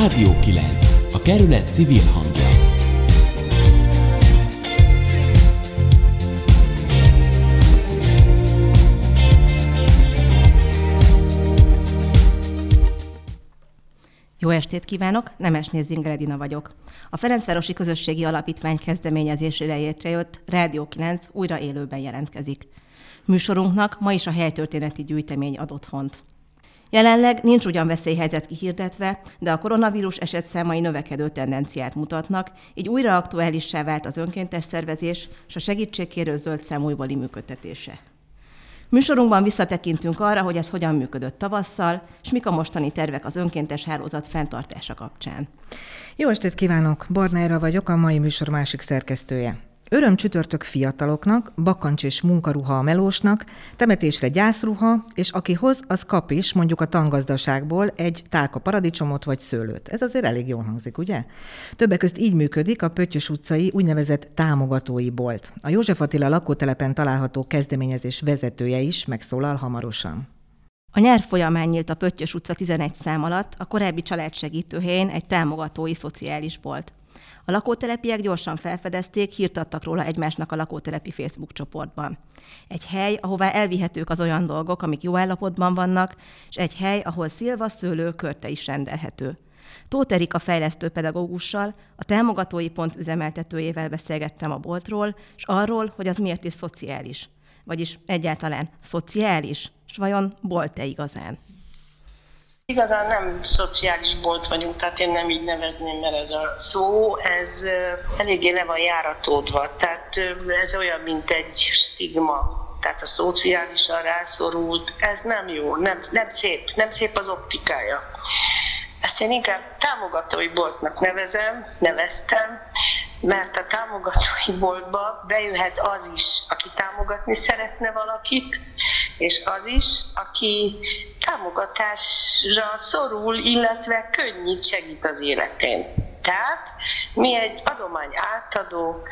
Rádió 9. A kerület civil hangja. Jó estét kívánok, Nemesné Zingeredina vagyok. A Ferencvárosi Közösségi Alapítvány kezdeményezésére létrejött Rádió 9 újra élőben jelentkezik. Műsorunknak ma is a helytörténeti gyűjtemény adott hont. Jelenleg nincs ugyan veszélyhelyzet kihirdetve, de a koronavírus esetszámai növekedő tendenciát mutatnak, így újra aktuálissá vált az önkéntes szervezés és a segítségkérő zöld számújbali működtetése. Műsorunkban visszatekintünk arra, hogy ez hogyan működött tavasszal, és mik a mostani tervek az önkéntes hálózat fenntartása kapcsán. Jó estét kívánok! Barnára vagyok, a mai műsor másik szerkesztője. Öröm csütörtök fiataloknak, bakancs és munkaruha a melósnak, temetésre gyászruha, és aki hoz, az kap is, mondjuk a tangazdaságból egy tálka paradicsomot vagy szőlőt. Ez azért elég jól hangzik, ugye? Többek közt így működik a Pöttyös utcai úgynevezett támogatói bolt. A József Attila lakótelepen található kezdeményezés vezetője is megszólal hamarosan. A nyár folyamán nyílt a Pöttyös utca 11 szám alatt a korábbi családsegítőhelyén egy támogatói szociális bolt. A lakótelepiek gyorsan felfedezték, hírt adtak róla egymásnak a lakótelepi Facebook csoportban. Egy hely, ahová elvihetők az olyan dolgok, amik jó állapotban vannak, és egy hely, ahol szilva, szőlő, körte is rendelhető. Tóth Erika fejlesztő pedagógussal, a támogatói pont üzemeltetőjével beszélgettem a boltról, és arról, hogy az miért is szociális. Vagyis egyáltalán szociális, és vajon bolt-e igazán? Igazán nem szociális bolt vagyunk, tehát én nem így nevezném, mert ez a szó, ez eléggé le van járatódva. Tehát ez olyan, mint egy stigma. Tehát a szociálisan rászorult, ez nem jó, nem, nem szép, nem szép az optikája. Ezt én inkább támogatói boltnak nevezem, neveztem, mert a támogatói boltba bejöhet az is, aki támogatni szeretne valakit, és az is, aki támogatásra szorul, illetve könnyít segít az életén. Tehát mi egy adomány átadó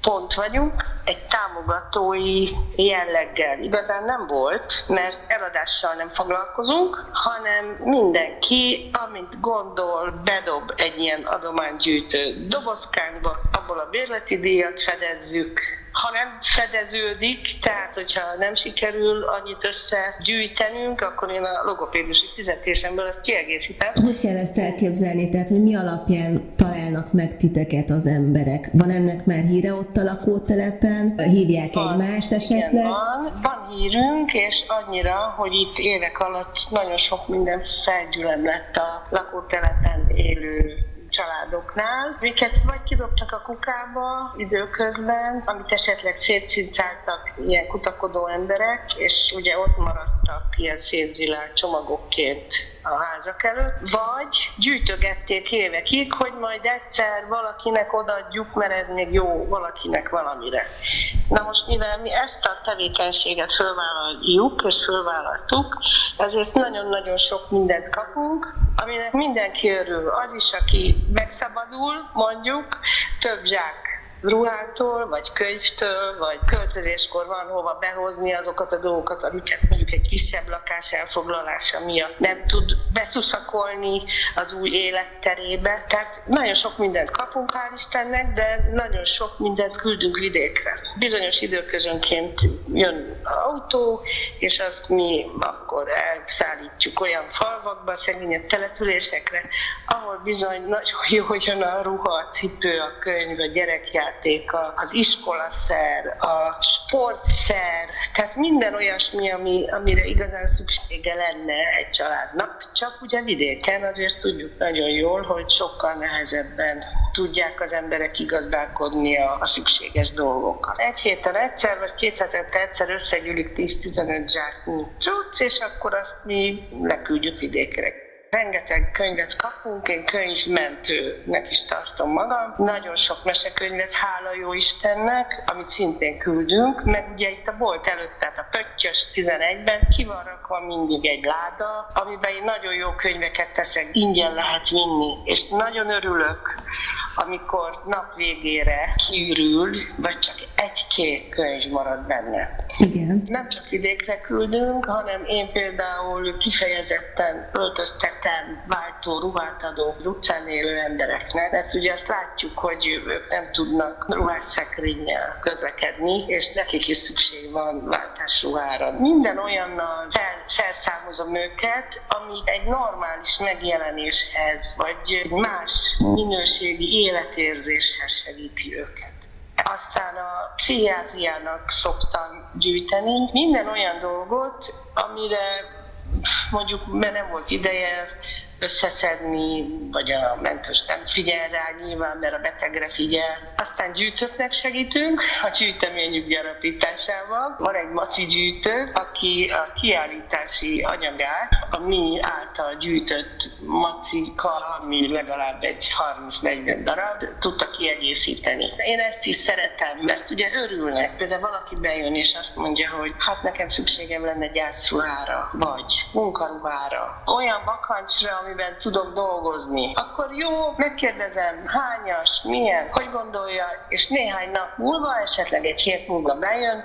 pont vagyunk, egy támogatói jelleggel. Igazán nem volt, mert eladással nem foglalkozunk, hanem mindenki, amint gondol, bedob egy ilyen adománygyűjtő dobozkányba, abból a bérleti díjat fedezzük, ha nem fedeződik, tehát hogyha nem sikerül annyit összegyűjtenünk, akkor én a logopédusi fizetésemből ezt kiegészítem. Hogy kell ezt elképzelni? Tehát, hogy mi alapján találnak meg titeket az emberek? Van ennek már híre ott a lakótelepen? Hívják van, egymást esetleg? Igen, van. van hírünk, és annyira, hogy itt évek alatt nagyon sok minden felgyülem lett a lakótelepen élő családoknál, amiket vagy kidobtak a kukába időközben, amit esetleg szétszincáltak ilyen kutakodó emberek, és ugye ott maradtak ilyen szétzilált csomagokként a házak előtt, vagy gyűjtögették évekig, hogy majd egyszer valakinek odaadjuk, mert ez még jó valakinek valamire. Na most, mivel mi ezt a tevékenységet fölvállaljuk, és fölvállaltuk, ezért nagyon-nagyon sok mindent kapunk, aminek mindenki örül. Az is, aki megszabadul, mondjuk, több zsák ruhától, vagy könyvtől, vagy költözéskor van hova behozni azokat a dolgokat, amiket mondjuk egy kisebb lakás elfoglalása miatt nem tud beszuszakolni az új életterébe. Tehát nagyon sok mindent kapunk, hál' Istennek, de nagyon sok mindent küldünk vidékre. Bizonyos időközönként jön autó, és azt mi akkor elszállítjuk olyan falvakba, szegényebb településekre, ahol bizony nagyon jó jön a ruha, a cipő, a könyv, a gyerekjár, játéka, az iskolaszer, a sportszer, tehát minden olyasmi, ami, amire igazán szüksége lenne egy családnak. Csak ugye vidéken azért tudjuk nagyon jól, hogy sokkal nehezebben tudják az emberek igazdálkodni a, a szükséges dolgokkal. Egy héten egyszer, vagy két hetente egyszer összegyűlik 10-15 zsáknyi cucc, és akkor azt mi leküldjük vidékre rengeteg könyvet kapunk, én könyvmentőnek is tartom magam. Nagyon sok mesekönyvet, hála jó Istennek, amit szintén küldünk, meg ugye itt a bolt előtt, tehát a Pöttyös 11-ben ki van rakva mindig egy láda, amiben én nagyon jó könyveket teszek, ingyen lehet vinni, és nagyon örülök, amikor nap végére kiürül, vagy csak egy-két könyv marad benne. Igen. Nem csak vidékre küldünk, hanem én például kifejezetten öltöztetem váltó ruhát adó az utcán élő embereknek, mert ugye azt látjuk, hogy ők nem tudnak ruhásszekrényel közlekedni, és nekik is szükség van váltásruhára. Minden olyannal felszámozom őket, ami egy normális megjelenéshez, vagy egy más minőségi életérzéshez segíti őket. Aztán a pszichiátriának szoktam gyűjteni minden olyan dolgot, amire mondjuk mert nem volt ideje, összeszedni, vagy a mentős nem figyel rá nyilván, mert a betegre figyel. Aztán gyűjtőknek segítünk a gyűjteményük gyarapításával. Van egy maci gyűjtő, aki a kiállítási anyagát a mi által gyűjtött macika, ami legalább egy 30-40 darab, tudta kiegészíteni. Én ezt is szeretem, mert ugye örülnek. Például valaki bejön és azt mondja, hogy hát nekem szükségem lenne gyászruhára, vagy munkaruhára. Olyan bakancsra, amiben tudok dolgozni. Akkor jó, megkérdezem, hányas, milyen, hogy gondolja, és néhány nap múlva, esetleg egy hét múlva bejön,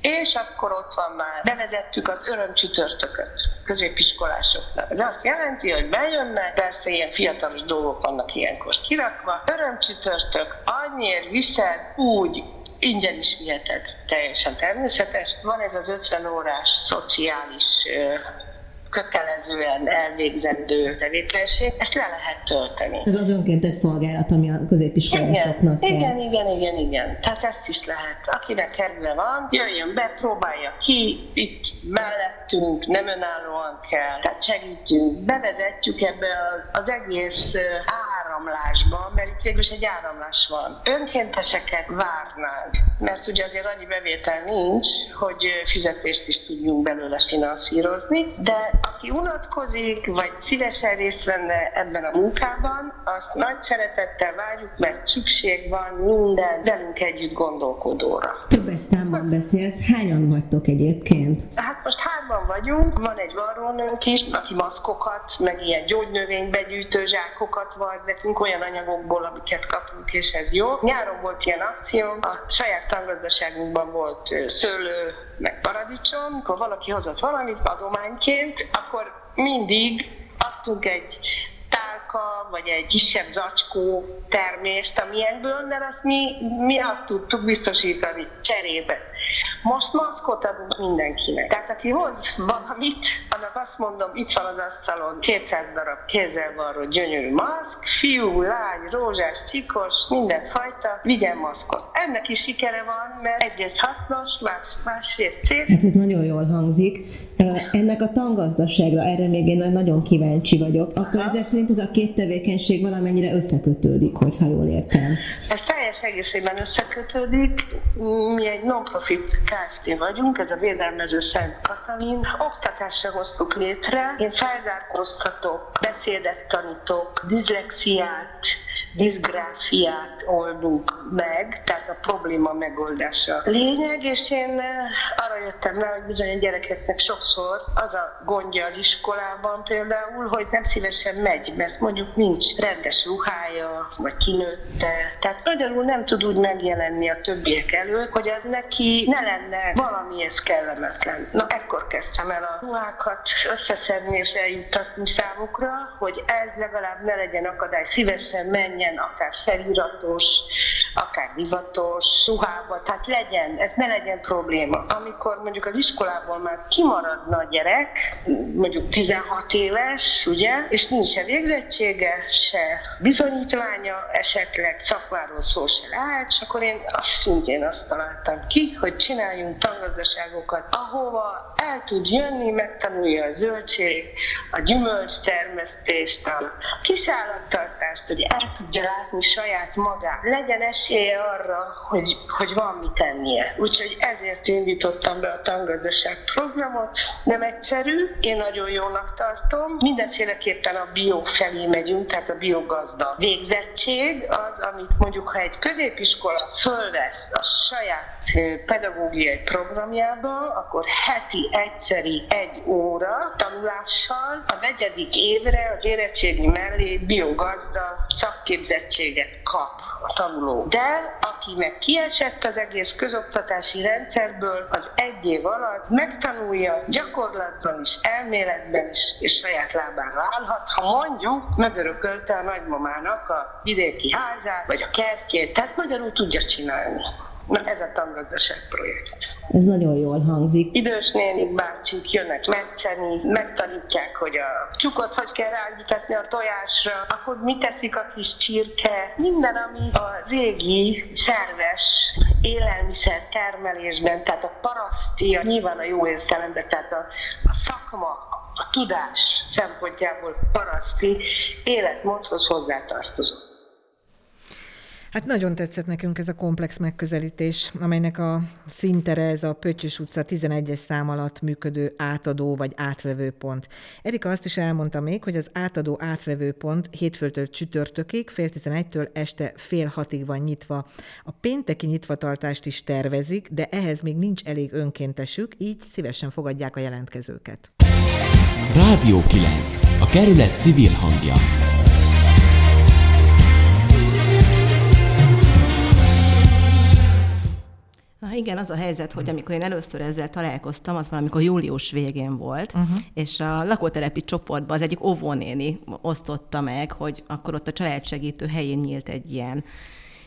és akkor ott van már, bevezettük az örömcsütörtököt középiskolásoknak. Ez azt jelenti, hogy bejönnek, persze ilyen fiatalos dolgok vannak ilyenkor kirakva, örömcsütörtök, annyiért viszed úgy, ingyen is viheted, teljesen természetes. Van ez az 50 órás szociális kötelezően elvégzendő tevékenység, ezt le lehet tölteni. Ez az önkéntes szolgálat, ami a középiskolásoknak igen, igen, igen, igen, igen. Tehát ezt is lehet. Akinek kedve van, jöjjön be, próbálja ki, itt mellettünk, nem önállóan kell, tehát segítünk, bevezetjük ebbe az egész áramlásba, mert itt végül is egy áramlás van. Önkénteseket várnánk, mert ugye azért annyi bevétel nincs, hogy fizetést is tudjunk belőle finanszírozni, de aki unatkozik, vagy szívesen részt venne ebben a munkában, azt nagy szeretettel várjuk, mert szükség van minden velünk együtt gondolkodóra. Többes számban beszélsz, hányan vagytok egyébként? Hát most hárman vagyunk, van egy varrónőnk is, aki maszkokat, meg ilyen gyógynövénybegyűjtő zsákokat vagy nekünk olyan anyagokból, amiket kapunk, és ez jó. Nyáron volt ilyen akció, a saját tangazdaságunkban volt szőlő, meg paradicsom, akkor valaki hozott valamit adományként, akkor mindig adtunk egy tálka, vagy egy kisebb zacskó termést a miénkből, mert azt mi, mi azt tudtuk biztosítani cserébe. Most maszkot adunk mindenkinek. Tehát aki hoz valamit, annak azt mondom, itt van az asztalon 200 darab kézzel varró gyönyörű maszk, fiú, lány, rózsás, csikos, mindenfajta, vigyen maszkot. Ennek is sikere van, mert egyrészt hasznos, más, másrészt szép. Hát ez nagyon jól hangzik. Ennek a tangazdaságra, erre még én nagyon kíváncsi vagyok. Akkor Aha. ezek szerint ez a két tevékenység valamennyire összekötődik, hogyha jól értem. Ez teljes egészében összekötődik. Mi egy non-profit Kft. vagyunk, ez a Védelmező Szent Katalin. Oktatásra hoztuk létre. Én felzárkóztatok, beszédet tanítok, diszlexiát, diszgráfiát oldunk meg, tehát a probléma megoldása lényeg, és én eh, arra jöttem rá, hogy bizony a gyerekeknek sokszor az a gondja az iskolában például, hogy nem szívesen megy, mert mondjuk nincs rendes ruhája, vagy kinőtte. Tehát magyarul nem tud úgy megjelenni a többiek előtt, hogy az neki ne lenne valamihez kellemetlen. Na, ekkor kezdtem el a ruhákat összeszedni és eljuttatni számukra, hogy ez legalább ne legyen akadály, szívesen menjen akár feliratos, akár divatos ruhába, tehát legyen, ez ne legyen probléma. Amikor mondjuk az iskolából már kimaradna a gyerek, mondjuk 16 éves, ugye, és nincs se végzettsége, se bizonyítványa, esetleg szakmáról szó se lehet, és akkor én azt szintén azt találtam ki, hogy csináljunk tangazdaságokat, ahova el tud jönni, megtanulja a zöldség, a gyümölcs termesztést, a kisállattartást, hogy el tudja látni saját magát. Legyen esélye arra, hogy, hogy van mit tennie. Úgyhogy ezért indítottam be a tangazdaság programot. Nem egyszerű, én nagyon jónak tartom. Mindenféleképpen a bio felé megyünk, tehát a biogazda végzettség az, amit mondjuk, ha egy középiskola fölvesz a saját pedagógiai programjába, akkor heti egyszeri egy óra tanulással a negyedik évre az érettségi mellé biogazda szakképzettséget kap a tanuló. De aki meg kiesett az egész közoktatási rendszerből, az egy év alatt megtanulja gyakorlatban is, elméletben is, és saját lábán állhat, ha mondjuk megörökölte a nagymamának a vidéki házát, vagy a kertjét, tehát magyarul tudja csinálni. Na ez a tangazdaság projekt. Ez nagyon jól hangzik. Idős nénik, bácsik jönnek metszeni, megtanítják, hogy a tyukot hogy kell ráültetni a tojásra, akkor mit teszik a kis csirke. Minden, ami a régi szerves élelmiszer termelésben, tehát a paraszti, a nyilván a jó értelemben, tehát a, a szakma, a tudás szempontjából paraszti életmódhoz hozzátartozott. Hát nagyon tetszett nekünk ez a komplex megközelítés, amelynek a szintere ez a Pöttyös utca 11-es szám alatt működő átadó vagy átvevő pont. Erika azt is elmondta még, hogy az átadó átvevő pont hétfőtől csütörtökig, fél 11-től este fél hatig van nyitva. A pénteki nyitvatartást is tervezik, de ehhez még nincs elég önkéntesük, így szívesen fogadják a jelentkezőket. Rádió 9. A kerület civil hangja. Na igen, az a helyzet, hogy amikor én először ezzel találkoztam, az valamikor július végén volt, uh-huh. és a lakótelepi csoportban az egyik óvónéni osztotta meg, hogy akkor ott a családsegítő helyén nyílt egy ilyen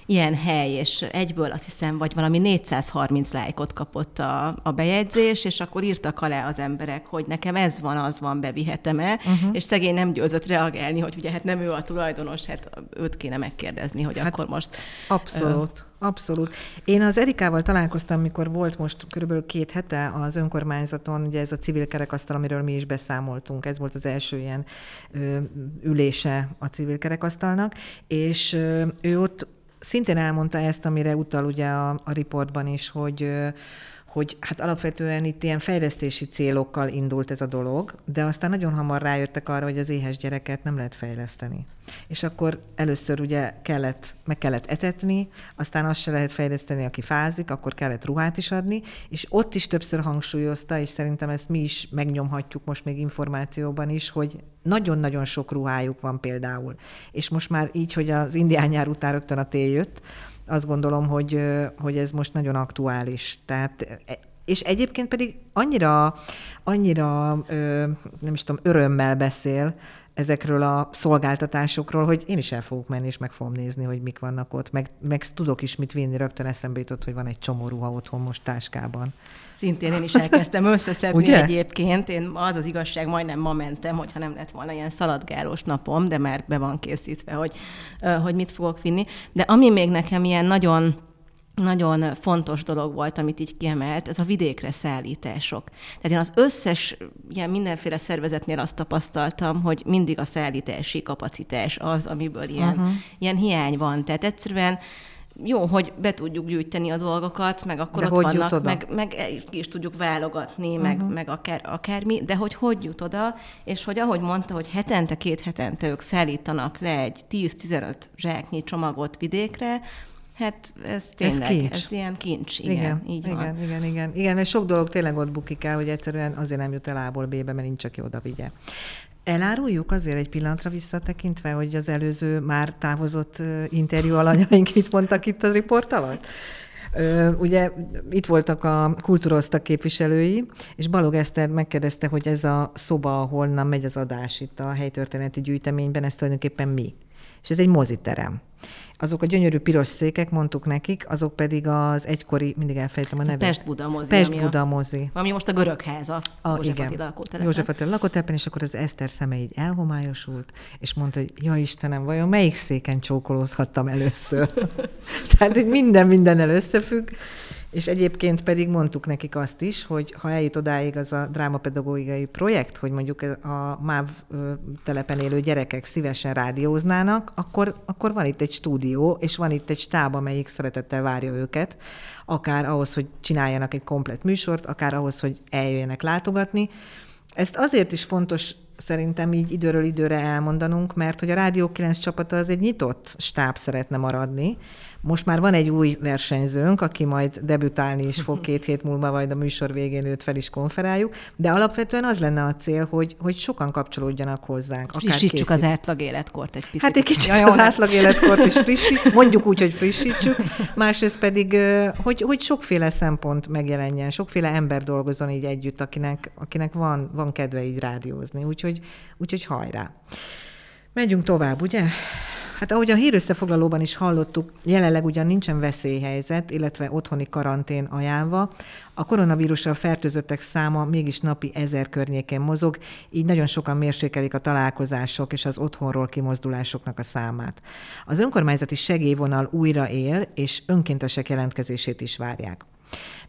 ilyen hely, és egyből azt hiszem, vagy valami 430 lájkot kapott a, a bejegyzés, és akkor írtak alá az emberek, hogy nekem ez van, az van, bevihetem-e, uh-huh. és szegény nem győzött reagálni, hogy ugye hát nem ő a tulajdonos, hát őt kéne megkérdezni, hogy hát akkor most... Abszolút. Abszolút. Én az Erikával találkoztam, mikor volt most körülbelül két hete az önkormányzaton, ugye ez a civil kerekasztal, amiről mi is beszámoltunk, ez volt az első ilyen ö, ülése a civil kerekasztalnak, és ö, ő ott szintén elmondta ezt, amire utal ugye a, a riportban is, hogy hogy hát alapvetően itt ilyen fejlesztési célokkal indult ez a dolog, de aztán nagyon hamar rájöttek arra, hogy az éhes gyereket nem lehet fejleszteni. És akkor először ugye kellett, meg kellett etetni, aztán azt se lehet fejleszteni, aki fázik, akkor kellett ruhát is adni, és ott is többször hangsúlyozta, és szerintem ezt mi is megnyomhatjuk most még információban is, hogy nagyon-nagyon sok ruhájuk van például. És most már így, hogy az indián nyár után rögtön a tél jött, azt gondolom, hogy, hogy ez most nagyon aktuális. Tehát e, és egyébként pedig annyira, annyira nem is tudom, örömmel beszél ezekről a szolgáltatásokról, hogy én is el fogok menni, és meg fogom nézni, hogy mik vannak ott, meg, meg tudok is mit vinni, rögtön eszembe jutott, hogy van egy csomó ruha otthon most táskában. Szintén én is elkezdtem összeszedni Ugye? egyébként. Én az az igazság, majdnem ma mentem, hogyha nem lett volna ilyen szaladgálós napom, de már be van készítve, hogy, hogy mit fogok vinni. De ami még nekem ilyen nagyon nagyon fontos dolog volt, amit így kiemelt, ez a vidékre szállítások. Tehát én az összes ilyen mindenféle szervezetnél azt tapasztaltam, hogy mindig a szállítási kapacitás az, amiből ilyen, uh-huh. ilyen hiány van. Tehát egyszerűen jó, hogy be tudjuk gyűjteni a dolgokat, meg akkor de ott vannak, meg, meg ki is tudjuk válogatni, uh-huh. meg, meg akár, akármi, de hogy hogy jut oda, és hogy ahogy mondta, hogy hetente, két hetente ők szállítanak le egy 10-15 zsáknyi csomagot vidékre, Hát ez tényleg, ez, kincs. ez ilyen kincs, igen, igen így igen, van. Igen, igen, igen, mert sok dolog tényleg ott bukik el, hogy egyszerűen azért nem jut el A-ból B-be, mert nincs, aki oda vigye. Eláruljuk azért egy pillanatra visszatekintve, hogy az előző már távozott interjú alanyaink mit mondtak itt a riport alatt? Ugye itt voltak a kultúroztak képviselői, és Balog Eszter megkérdezte, hogy ez a szoba, ahonnan megy az adás itt a helytörténeti gyűjteményben, ez tulajdonképpen mi? És ez egy moziterem. Azok a gyönyörű piros székek, mondtuk nekik, azok pedig az egykori, mindig elfejtem a hát nevet. Pest-Buda mozi. Pest-Buda mozi. Ami most a görög háza. A, József igen. Attila lakótelepen. József Attila lakótelepen, és akkor az Eszter szeme így elhomályosult, és mondta, hogy ja Istenem, vajon melyik széken csókolózhattam először? Tehát így minden mindennel összefügg, És egyébként pedig mondtuk nekik azt is, hogy ha eljut odáig az a drámapedagógiai projekt, hogy mondjuk a MÁV telepen élő gyerekek szívesen rádióznának, akkor, akkor van itt egy stúdió, és van itt egy stáb, amelyik szeretettel várja őket, akár ahhoz, hogy csináljanak egy komplet műsort, akár ahhoz, hogy eljöjjenek látogatni. Ezt azért is fontos szerintem így időről időre elmondanunk, mert hogy a Rádió 9 csapata az egy nyitott stáb szeretne maradni, most már van egy új versenyzőnk, aki majd debütálni is fog két hét múlva, vagy a műsor végén őt fel is konferáljuk, de alapvetően az lenne a cél, hogy, hogy sokan kapcsolódjanak hozzánk. Frissítsük az átlag életkort egy picit. Hát egy kicsit ja, az átlag életkort is frissít, mondjuk úgy, hogy frissítsük, másrészt pedig, hogy, hogy sokféle szempont megjelenjen, sokféle ember dolgozon így együtt, akinek, akinek van, van kedve így rádiózni, úgyhogy, úgyhogy hajrá. Megyünk tovább, ugye? Hát ahogy a hírösszefoglalóban is hallottuk, jelenleg ugyan nincsen veszélyhelyzet, illetve otthoni karantén ajánlva. A koronavírussal fertőzöttek száma mégis napi ezer környékén mozog, így nagyon sokan mérsékelik a találkozások és az otthonról kimozdulásoknak a számát. Az önkormányzati segélyvonal újra él, és önkéntesek jelentkezését is várják.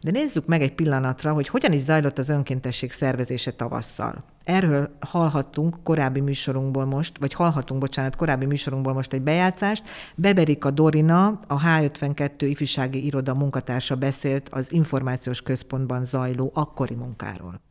De nézzük meg egy pillanatra, hogy hogyan is zajlott az önkéntesség szervezése tavasszal. Erről hallhattunk korábbi műsorunkból most, vagy hallhatunk, bocsánat, korábbi műsorunkból most egy bejátszást. Beberika Dorina, a H52 ifjúsági iroda munkatársa beszélt az információs központban zajló akkori munkáról.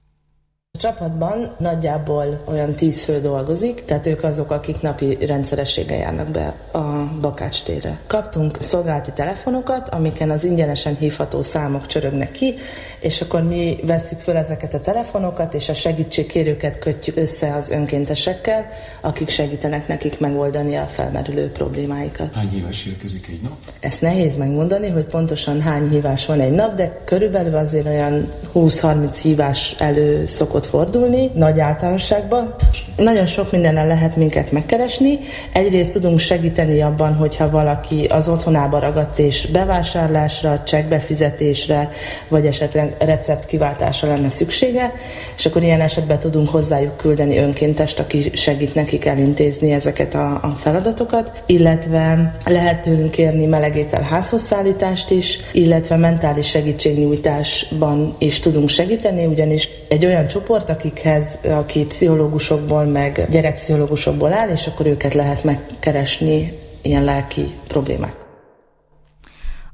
A csapatban nagyjából olyan tíz fő dolgozik, tehát ők azok, akik napi rendszerességgel járnak be a Bakács térre. Kaptunk szolgálati telefonokat, amiken az ingyenesen hívható számok csörögnek ki, és akkor mi veszük föl ezeket a telefonokat, és a segítségkérőket kötjük össze az önkéntesekkel, akik segítenek nekik megoldani a felmerülő problémáikat. Hány hívás érkezik egy nap? Ezt nehéz megmondani, hogy pontosan hány hívás van egy nap, de körülbelül azért olyan 20-30 hívás elő szokott fordulni, nagy általánosságban. Nagyon sok mindenen lehet minket megkeresni. Egyrészt tudunk segíteni abban, hogyha valaki az otthonába ragadt és bevásárlásra, csekkbefizetésre, vagy esetleg recept kiváltásra lenne szüksége, és akkor ilyen esetben tudunk hozzájuk küldeni önkéntest, aki segít nekik elintézni ezeket a, a feladatokat, illetve lehet tőlünk kérni melegétel házhozszállítást is, illetve mentális segítségnyújtásban is tudunk segíteni, ugyanis egy olyan csoport, akikhez, aki pszichológusokból, meg gyerekpszichológusokból áll, és akkor őket lehet megkeresni ilyen lelki problémák.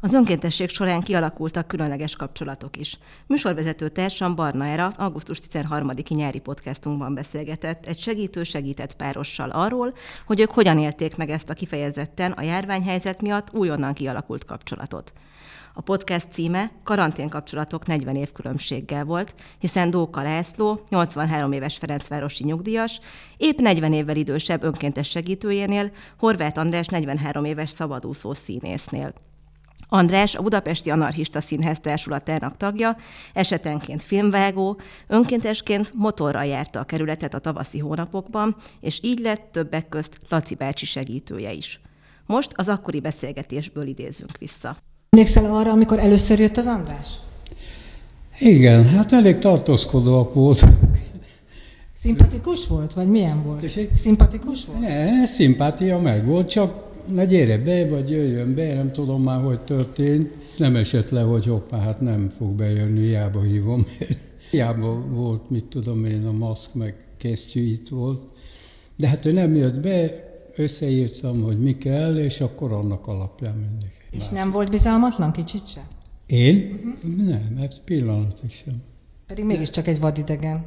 Az önkéntesség során kialakultak különleges kapcsolatok is. Műsorvezető társam Barna Era augusztus 13-i nyári podcastunkban beszélgetett egy segítő segített párossal arról, hogy ők hogyan élték meg ezt a kifejezetten a járványhelyzet miatt újonnan kialakult kapcsolatot. A podcast címe Karanténkapcsolatok 40 év különbséggel volt, hiszen Dóka László, 83 éves Ferencvárosi nyugdíjas, épp 40 évvel idősebb önkéntes segítőjénél, Horváth András 43 éves szabadúszó színésznél. András a Budapesti Anarchista Színház társulatának tagja, esetenként filmvágó, önkéntesként motorral járta a kerületet a tavaszi hónapokban, és így lett többek közt Laci bácsi segítője is. Most az akkori beszélgetésből idézünk vissza. Emlékszel arra, amikor először jött az András? Igen, hát elég tartózkodóak volt. Szimpatikus volt, vagy milyen volt? Szimpatikus volt? Ne, szimpátia meg volt, csak na gyere be, vagy jöjjön be, nem tudom már, hogy történt. Nem esett le, hogy hoppá, hát nem fog bejönni, hiába hívom. hiába volt, mit tudom én, a maszk, meg kesztyű itt volt. De hát ő nem jött be, összeírtam, hogy mi kell, és akkor annak alapján mindig. És nem volt bizalmatlan kicsit sem? Én? Uh-huh. Nem, mert pillanatig sem. Pedig mégiscsak egy vadidegen.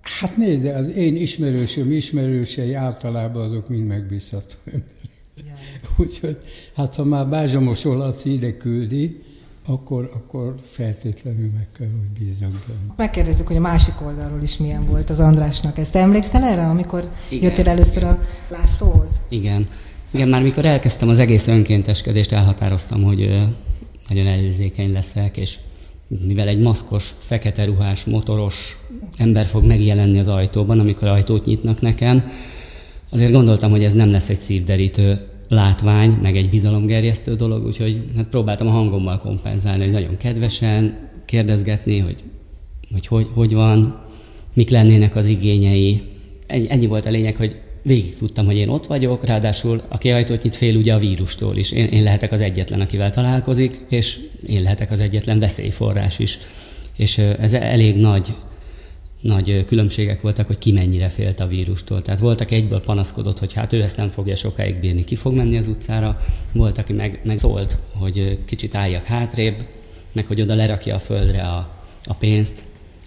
Hát nézd, az én ismerősöm ismerősei általában azok mind megbízható emberek. Úgyhogy, hát ha már Bázsamos Olaci ide küldi, akkor, akkor feltétlenül meg kell, hogy bízzak benne. Megkérdezzük, hogy a másik oldalról is milyen volt az Andrásnak. Ezt emlékszel erre, amikor Igen. jöttél először a Lászlóhoz? Igen. Igen, már mikor elkezdtem az egész önkénteskedést, elhatároztam, hogy nagyon előzékeny leszek, és mivel egy maszkos, fekete ruhás, motoros ember fog megjelenni az ajtóban, amikor ajtót nyitnak nekem, azért gondoltam, hogy ez nem lesz egy szívderítő látvány, meg egy bizalomgerjesztő dolog, úgyhogy hát próbáltam a hangommal kompenzálni, hogy nagyon kedvesen kérdezgetni, hogy hogy, hogy, hogy van, mik lennének az igényei. Ennyi volt a lényeg, hogy végig tudtam, hogy én ott vagyok, ráadásul aki ajtót nyit fél ugye a vírustól is. Én, én lehetek az egyetlen, akivel találkozik, és én lehetek az egyetlen veszélyforrás is. És ez elég nagy nagy különbségek voltak, hogy ki mennyire félt a vírustól. Tehát voltak egyből panaszkodott, hogy hát ő ezt nem fogja sokáig bírni, ki fog menni az utcára. Volt, aki meg, meg szólt, hogy kicsit álljak hátrébb, meg hogy oda lerakja a földre a, a pénzt,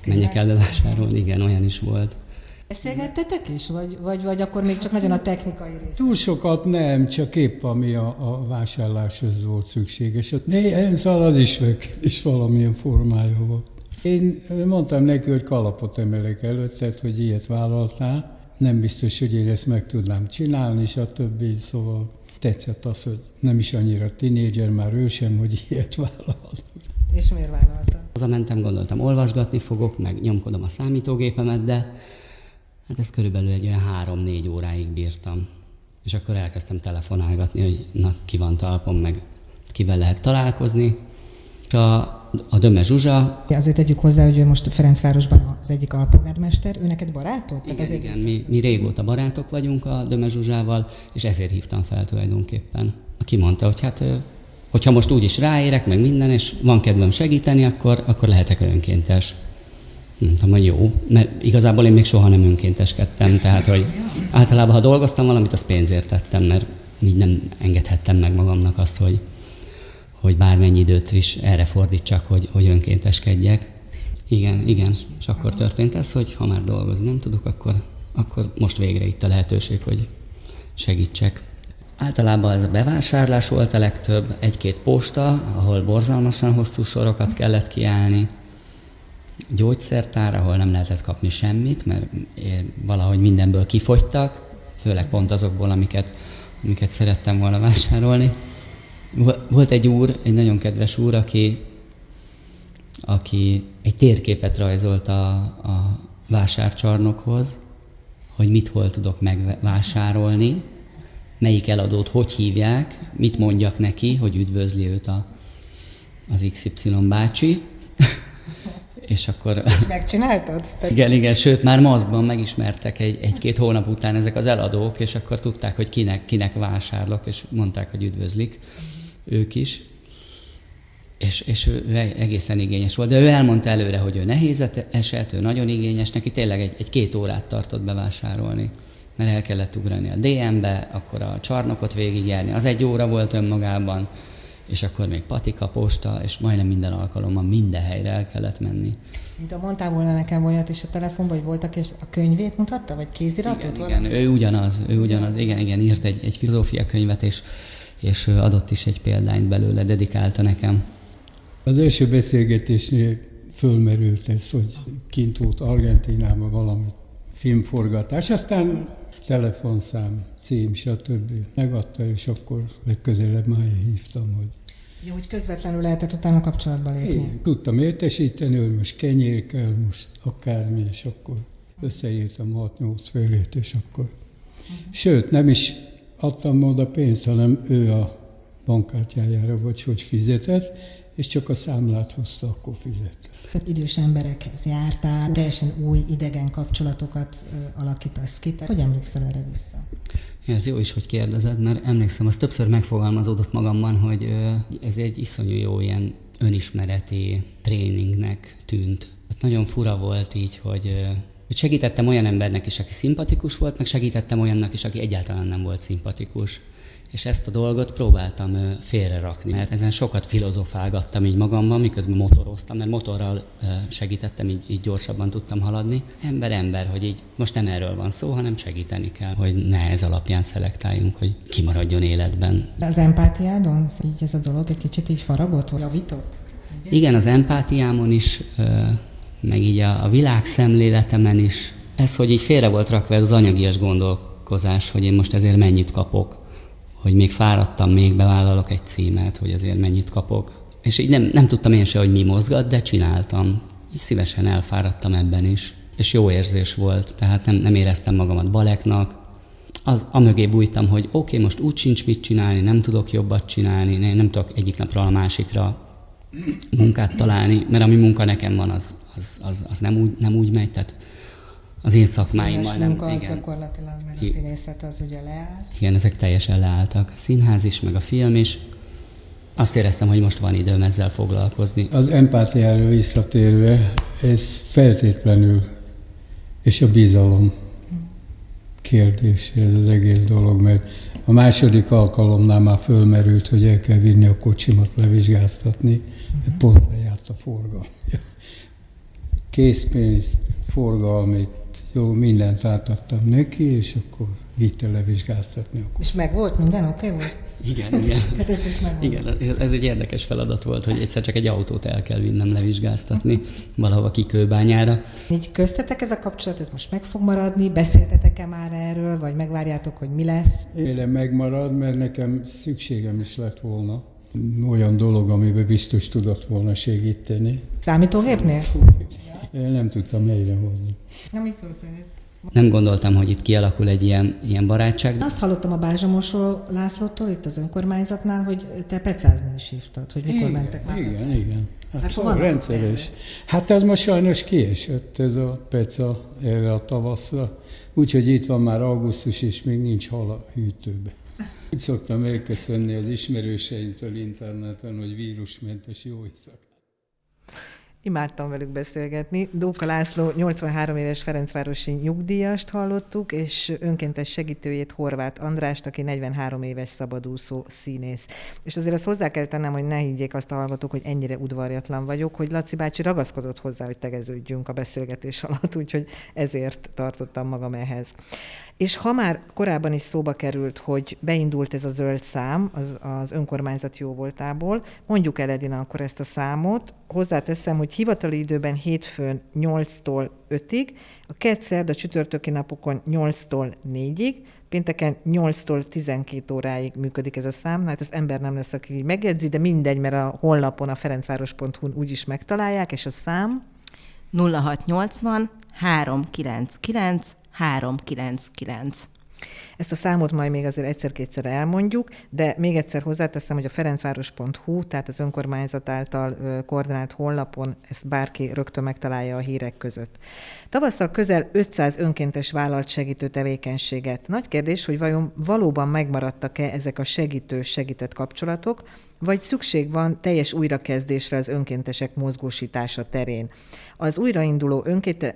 menjek el bevásárolni. Igen, olyan is volt. Beszélgettetek is, vagy, vagy, vagy akkor még csak nagyon a technikai rész? Túl sokat nem, csak épp ami a, a vásárláshoz volt szükséges. Néhány szal az is, is valamilyen formája volt. Én mondtam neki, hogy kalapot emelek előtted, hogy ilyet vállaltál. Nem biztos, hogy én ezt meg tudnám csinálni, és a többi, szóval tetszett az, hogy nem is annyira tinédzser, már ő sem, hogy ilyet vállalt. És miért vállalta? Hazamentem, gondoltam, olvasgatni fogok, meg nyomkodom a számítógépemet, de hát ez körülbelül egy olyan három-négy óráig bírtam. És akkor elkezdtem telefonálgatni, hogy na, ki van talpon, meg kivel lehet találkozni. És a a Döme Zsuzsa. Azért tegyük hozzá, hogy ő most Ferencvárosban az egyik alpolgármester, ő neked barátod? Igen, azért igen mi, mi régóta barátok vagyunk a Döme Zsuzsával, és ezért hívtam fel tulajdonképpen. Aki mondta, hogy hát hogyha most úgy is ráérek, meg minden, és van kedvem segíteni, akkor, akkor lehetek önkéntes. Mondtam, hogy jó, mert igazából én még soha nem önkénteskedtem, tehát hogy általában, ha dolgoztam valamit, azt pénzért tettem, mert így nem engedhettem meg magamnak azt, hogy, hogy bármennyi időt is erre fordítsak, hogy, hogy önkénteskedjek. Igen, igen. És akkor történt ez, hogy ha már dolgozni nem tudok, akkor, akkor most végre itt a lehetőség, hogy segítsek. Általában ez a bevásárlás volt a legtöbb, egy-két posta, ahol borzalmasan hosszú sorokat kellett kiállni, gyógyszertár, ahol nem lehetett kapni semmit, mert valahogy mindenből kifogytak, főleg pont azokból, amiket, amiket szerettem volna vásárolni. Volt egy úr, egy nagyon kedves úr, aki, aki egy térképet rajzolt a, a vásárcsarnokhoz, hogy mit hol tudok megvásárolni, melyik eladót hogy hívják, mit mondjak neki, hogy üdvözli őt a, az XY bácsi. És akkor... És megcsináltad? Tehát... Igen, igen, sőt, már maszkban megismertek egy, egy-két hónap után ezek az eladók, és akkor tudták, hogy kinek, kinek vásárlok, és mondták, hogy üdvözlik ők is, és, és ő egészen igényes volt. De ő elmondta előre, hogy ő nehéz eset, ő nagyon igényes, neki tényleg egy, egy két órát tartott bevásárolni, mert el kellett ugrani a DM-be, akkor a csarnokot végigjárni, az egy óra volt önmagában, és akkor még patika, posta, és majdnem minden alkalommal minden helyre el kellett menni. Mint a mondtál volna nekem olyat is a telefonban, hogy voltak, és a könyvét mutatta, vagy kéziratot? Igen, igen ő ugyanaz, ő ugyanaz, igen, igen, írt egy, egy filozófia könyvet, és és adott is egy példányt belőle, dedikálta nekem. Az első beszélgetésnél fölmerült ez, hogy kint volt Argentinában valami filmforgatás, aztán telefonszám, cím, stb. Megadta, és akkor legközelebb már hívtam, hogy jó, hogy közvetlenül lehetett utána kapcsolatba lépni. Én tudtam értesíteni, hogy most kenyér kell, most akármi, és akkor összeírtam 6-8 félét, és akkor... Uh-huh. Sőt, nem is adtam oda pénzt, hanem ő a bankkártyájára vagy hogy fizetett, és csak a számlát hozta, akkor fizet. Idős emberekhez jártál, teljesen új idegen kapcsolatokat alakítasz ki. Hogy emlékszel erre vissza? Ez jó is, hogy kérdezed, mert emlékszem, az többször megfogalmazódott magamban, hogy ez egy iszonyú jó ilyen önismereti tréningnek tűnt. Hát nagyon fura volt így, hogy hogy segítettem olyan embernek is, aki szimpatikus volt, meg segítettem olyannak is, aki egyáltalán nem volt szimpatikus. És ezt a dolgot próbáltam félre rakni, mert ezen sokat filozofálgattam így magamban, miközben motoroztam, mert motorral segítettem, így, így gyorsabban tudtam haladni. Ember, ember, hogy így most nem erről van szó, hanem segíteni kell, hogy ne ez alapján szelektáljunk, hogy kimaradjon életben. Az empátiádon így ez a dolog egy kicsit így faragott, vagy javított? Igen, az empátiámon is meg így a, a világszemléletemen is. Ez, hogy így félre volt rakva ez az anyagias gondolkozás, hogy én most ezért mennyit kapok, hogy még fáradtam, még bevállalok egy címet, hogy azért mennyit kapok. És így nem, nem tudtam én se, hogy mi mozgat, de csináltam. Így szívesen elfáradtam ebben is. És jó érzés volt, tehát nem, nem éreztem magamat baleknak. Az, amögé bújtam, hogy oké, okay, most úgy sincs mit csinálni, nem tudok jobbat csinálni, nem, nem tudok egyik napról a másikra munkát találni, mert ami munka nekem van, az, az, az, az nem, úgy, nem úgy megy, tehát az én szakmáim majdnem. munka az igen. gyakorlatilag, mert a színészet az ugye leállt. Igen, ezek teljesen leálltak. A színház is, meg a film is. Azt éreztem, hogy most van időm ezzel foglalkozni. Az empátiáról visszatérve, ez feltétlenül, és a bizalom kérdés ez az egész dolog, mert a második alkalomnál már fölmerült, hogy el kell vinni a kocsimat levizsgáztatni, mert pont lejárt a forgalom. Készpénzt, forgalmit, jó, mindent átadtam neki, és akkor vitte levizsgáztatni. Akkor. És meg volt minden, oké okay volt? Igen, igen. Tehát ez is Igen, ez egy érdekes feladat volt, hogy egyszer csak egy autót el kell vinnem levizsgáztatni valahova kikőbányára. Így köztetek ez a kapcsolat, ez most meg fog maradni? Beszéltetek-e már erről, vagy megvárjátok, hogy mi lesz? Élem megmarad, mert nekem szükségem is lett volna olyan dolog, amiben biztos tudott volna segíteni. Számítógépnél? Én nem tudtam hozni. Na, mit szólsz ez? Nem gondoltam, hogy itt kialakul egy ilyen, ilyen barátság. Azt hallottam a Bázsamosról Lászlótól itt az önkormányzatnál, hogy te pecázni is hívtad, hogy mikor igen, mentek már Igen, pecázni. igen. Hát szóval rendszeres. Hát az most sajnos kiesett ez a peca erre a tavaszra. Úgyhogy itt van már augusztus, és még nincs hal a hűtőbe. Úgy szoktam elköszönni az ismerőseimtől interneten, hogy vírusmentes jó éjszak. Imádtam velük beszélgetni. Dóka László 83 éves Ferencvárosi nyugdíjast hallottuk, és önkéntes segítőjét Horváth Andrást, aki 43 éves szabadúszó színész. És azért azt hozzá kell tennem, hogy ne higgyék azt a hallgatók, hogy ennyire udvarjatlan vagyok, hogy Laci bácsi ragaszkodott hozzá, hogy tegeződjünk a beszélgetés alatt, úgyhogy ezért tartottam magam ehhez. És ha már korábban is szóba került, hogy beindult ez a zöld szám az, az önkormányzat jóvoltából, mondjuk el Edina akkor ezt a számot, hozzáteszem, hogy hivatali időben hétfőn 8-tól 5-ig, a kett a csütörtöki napokon 8-tól 4-ig, pénteken 8-tól 12 óráig működik ez a szám. Hát ez ember nem lesz, aki megjegyzi, de mindegy, mert a honlapon, a ferencváros.hu-n úgyis megtalálják, és a szám 0680 399 399. Ezt a számot majd még azért egyszer-kétszer elmondjuk, de még egyszer hozzáteszem, hogy a ferencváros.hu, tehát az önkormányzat által koordinált honlapon ezt bárki rögtön megtalálja a hírek között. Tavasszal közel 500 önkéntes vállalt segítő tevékenységet. Nagy kérdés, hogy vajon valóban megmaradtak-e ezek a segítő segített kapcsolatok, vagy szükség van teljes újrakezdésre az önkéntesek mozgósítása terén. Az újrainduló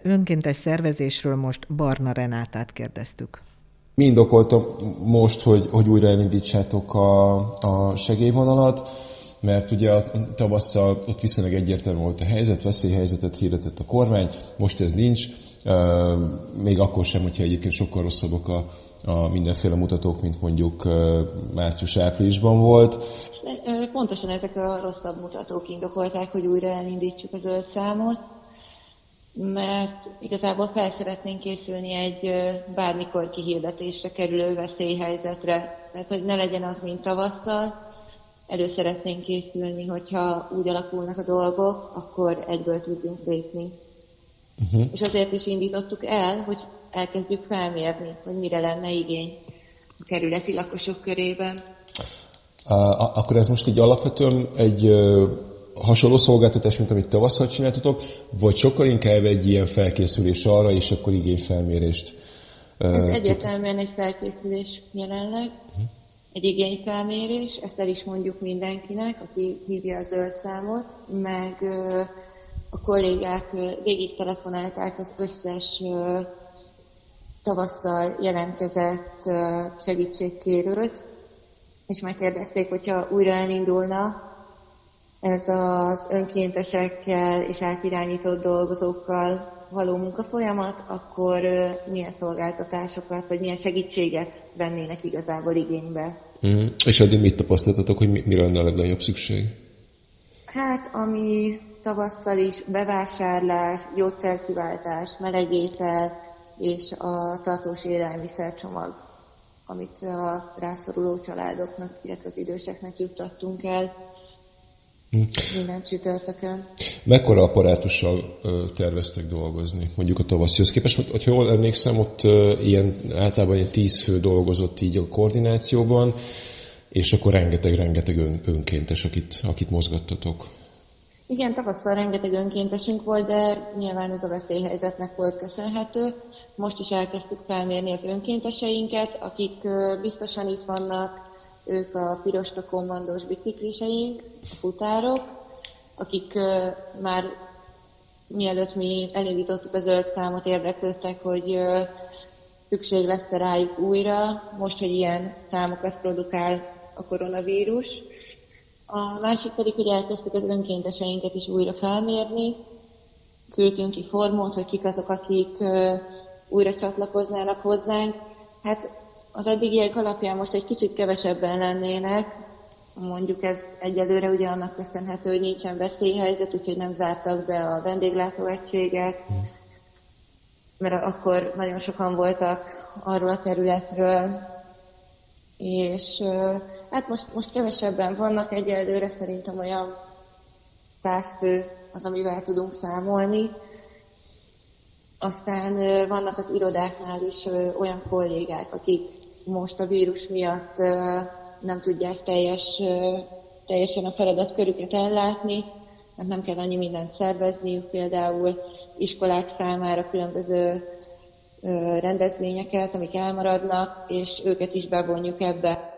önkéntes szervezésről most Barna Renátát kérdeztük. Mi indokolta most, hogy, hogy újra elindítsátok a, a segélyvonalat? Mert ugye a tavasszal ott viszonylag egyértelmű volt a helyzet, veszélyhelyzetet hirdetett a kormány, most ez nincs, még akkor sem, hogyha egyébként sokkal rosszabbak a, a mindenféle mutatók, mint mondjuk március-áprilisban volt. Pontosan ezek a rosszabb mutatók indokolták, hogy újra elindítsuk a zöld számot mert igazából fel szeretnénk készülni egy bármikor kihirdetésre kerülő veszélyhelyzetre. Tehát, hogy ne legyen az, mint tavasszal, elő szeretnénk készülni, hogyha úgy alakulnak a dolgok, akkor egyből tudjunk lépni. Uh-huh. És azért is indítottuk el, hogy elkezdjük felmérni, hogy mire lenne igény a kerületi lakosok körében. Akkor ez most így alapvetően egy hasonló szolgáltatás, mint amit tavasszal csináltatok, vagy sokkal inkább egy ilyen felkészülés arra, és akkor igényfelmérést? Ez uh, egyértelműen egy felkészülés jelenleg, uh-huh. egy igényfelmérés, ezt el is mondjuk mindenkinek, aki hívja a zöld számot, meg uh, a kollégák uh, végig telefonálták az összes uh, tavasszal jelentkezett uh, segítségkérőt, és megkérdezték, hogyha újra elindulna ez az önkéntesekkel és átirányított dolgozókkal való munkafolyamat, akkor milyen szolgáltatásokat, vagy milyen segítséget vennének igazából igénybe. Mm. És eddig mit tapasztaltatok, hogy mire lenne a legnagyobb szükség? Hát, ami tavasszal is bevásárlás, gyógyszerkiváltás, melegétel és a tartós élelmiszercsomag, amit a rászoruló családoknak, illetve az időseknek juttattunk el. Hm. Minden csütörtökön. Mekkora apparátussal terveztek dolgozni, mondjuk a tavaszihoz képest? Hogyha jól emlékszem, ott ilyen, általában ilyen tíz fő dolgozott így a koordinációban, és akkor rengeteg-rengeteg ön, önkéntes, akit, akit mozgattatok. Igen, tavasszal rengeteg önkéntesünk volt, de nyilván ez a veszélyhelyzetnek volt köszönhető. Most is elkezdtük felmérni az önkénteseinket, akik biztosan itt vannak, ők a piroska kommandós bicikliseink, futárok, akik már mielőtt mi elindítottuk a zöld számot, érdeklődtek, hogy szükség lesz rájuk újra, most, hogy ilyen számokat produkál a koronavírus. A másik pedig, hogy elkezdtük az önkénteseinket is újra felmérni, küldtünk ki formót, hogy kik azok, akik újra csatlakoznának hozzánk. Hát az eddigiek alapján most egy kicsit kevesebben lennének, mondjuk ez egyelőre ugye annak köszönhető, hogy nincsen veszélyhelyzet, úgyhogy nem zártak be a vendéglátóegységet, mert akkor nagyon sokan voltak arról a területről, és hát most, most kevesebben vannak egyelőre, szerintem olyan száz fő az, amivel tudunk számolni. Aztán vannak az irodáknál is olyan kollégák, akik most a vírus miatt nem tudják teljes, teljesen a feladatkörüket ellátni, mert nem kell annyi mindent szervezniük, például iskolák számára különböző rendezvényeket, amik elmaradnak, és őket is bevonjuk ebbe.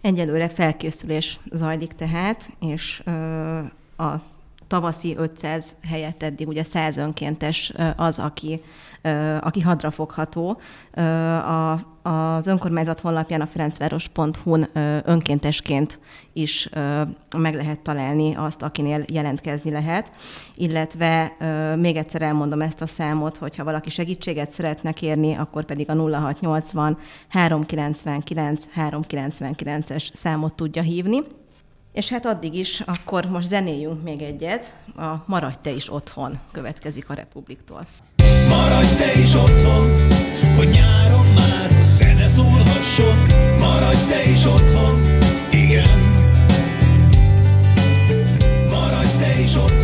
Egyelőre felkészülés zajlik tehát, és a tavaszi 500 helyett eddig ugye 100 önkéntes az, aki, aki hadrafogható. A, az önkormányzat honlapján a ferencváros.hu-n önkéntesként is meg lehet találni azt, akinél jelentkezni lehet, illetve még egyszer elmondom ezt a számot, hogyha valaki segítséget szeretne kérni, akkor pedig a 0680 399 399-es számot tudja hívni. És hát addig is, akkor most zenéljünk még egyet, a Maradj te is otthon következik a Republiktól. Maradj te is otthon, hogy nyáron már zene szólhasson, maradj te is otthon, igen. Maradj te is otthon.